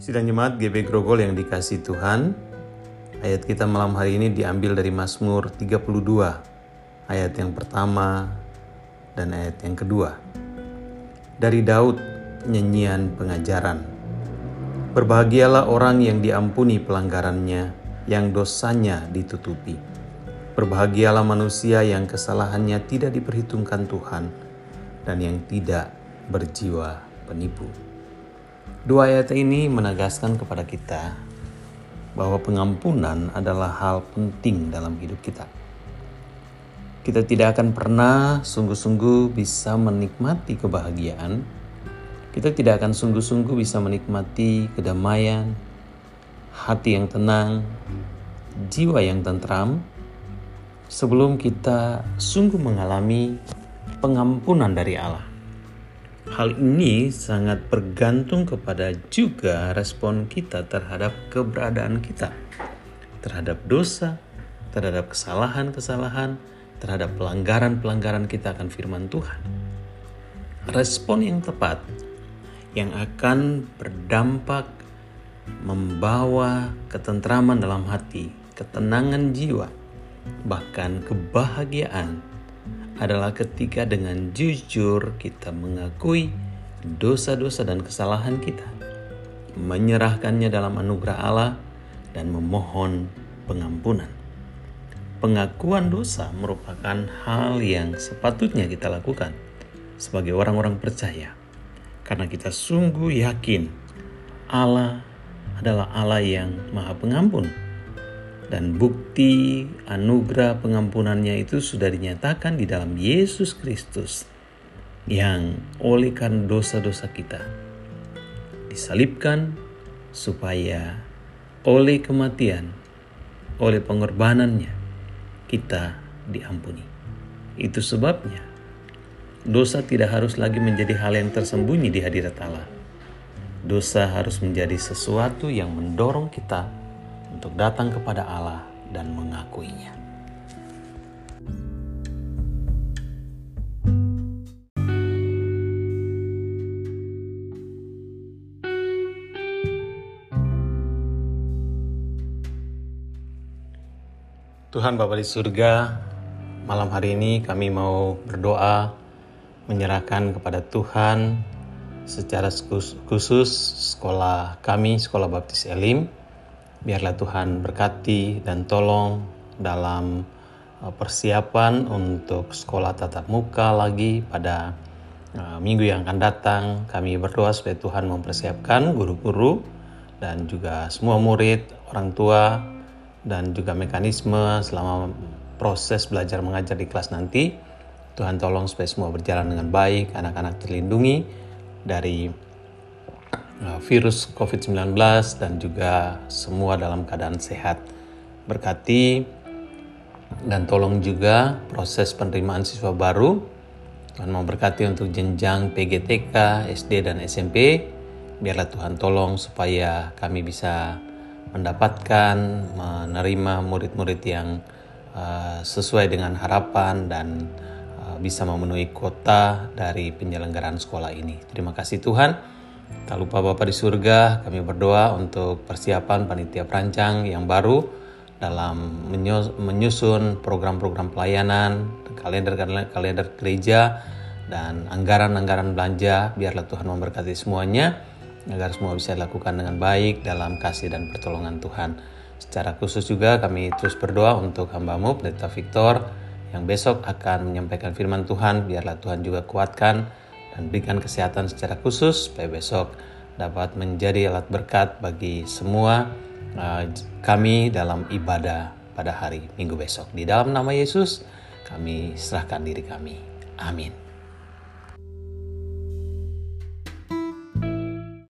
Sidang Jemaat GB Grogol yang dikasih Tuhan, ayat kita malam hari ini diambil dari Mazmur 32, ayat yang pertama dan ayat yang kedua. Dari Daud, nyanyian pengajaran. Berbahagialah orang yang diampuni pelanggarannya, yang dosanya ditutupi. Berbahagialah manusia yang kesalahannya tidak diperhitungkan Tuhan dan yang tidak berjiwa penipu. Dua ayat ini menegaskan kepada kita bahwa pengampunan adalah hal penting dalam hidup kita. Kita tidak akan pernah sungguh-sungguh bisa menikmati kebahagiaan. Kita tidak akan sungguh-sungguh bisa menikmati kedamaian, hati yang tenang, jiwa yang tentram sebelum kita sungguh mengalami pengampunan dari Allah. Hal ini sangat bergantung kepada juga respon kita terhadap keberadaan kita, terhadap dosa, terhadap kesalahan-kesalahan, terhadap pelanggaran-pelanggaran kita akan firman Tuhan. Respon yang tepat yang akan berdampak membawa ketentraman dalam hati, ketenangan jiwa, bahkan kebahagiaan adalah ketika dengan jujur kita mengakui dosa-dosa dan kesalahan kita, menyerahkannya dalam anugerah Allah, dan memohon pengampunan. Pengakuan dosa merupakan hal yang sepatutnya kita lakukan sebagai orang-orang percaya, karena kita sungguh yakin Allah adalah Allah yang Maha Pengampun dan bukti anugerah pengampunannya itu sudah dinyatakan di dalam Yesus Kristus yang oleh karena dosa-dosa kita disalibkan supaya oleh kematian, oleh pengorbanannya kita diampuni. Itu sebabnya dosa tidak harus lagi menjadi hal yang tersembunyi di hadirat Allah. Dosa harus menjadi sesuatu yang mendorong kita untuk datang kepada Allah dan mengakuinya. Tuhan Bapa di surga, malam hari ini kami mau berdoa menyerahkan kepada Tuhan secara khusus sekolah kami, Sekolah Baptis Elim, Biarlah Tuhan berkati dan tolong dalam uh, persiapan untuk sekolah tatap muka lagi pada uh, minggu yang akan datang. Kami berdoa supaya Tuhan mempersiapkan guru-guru dan juga semua murid, orang tua, dan juga mekanisme selama proses belajar mengajar di kelas nanti. Tuhan tolong supaya semua berjalan dengan baik, anak-anak terlindungi dari Eh, virus COVID-19 dan juga semua dalam keadaan sehat. Berkati dan tolong juga proses penerimaan siswa baru. Tuhan mau berkati untuk jenjang PGTK, SD dan SMP. Biarlah Tuhan tolong supaya kami bisa mendapatkan, menerima murid-murid yang uh, sesuai dengan harapan dan uh, bisa memenuhi kota dari penyelenggaraan sekolah ini. Terima kasih Tuhan. Tak lupa Bapak di surga, kami berdoa untuk persiapan panitia perancang yang baru dalam menyusun program-program pelayanan, kalender-kalender gereja, dan anggaran-anggaran belanja. Biarlah Tuhan memberkati semuanya, agar semua bisa dilakukan dengan baik dalam kasih dan pertolongan Tuhan. Secara khusus juga kami terus berdoa untuk hambamu, Pendeta Victor, yang besok akan menyampaikan firman Tuhan. Biarlah Tuhan juga kuatkan dan berikan kesehatan secara khusus supaya besok dapat menjadi alat berkat bagi semua uh, kami dalam ibadah pada hari Minggu besok. Di dalam nama Yesus kami serahkan diri kami. Amin.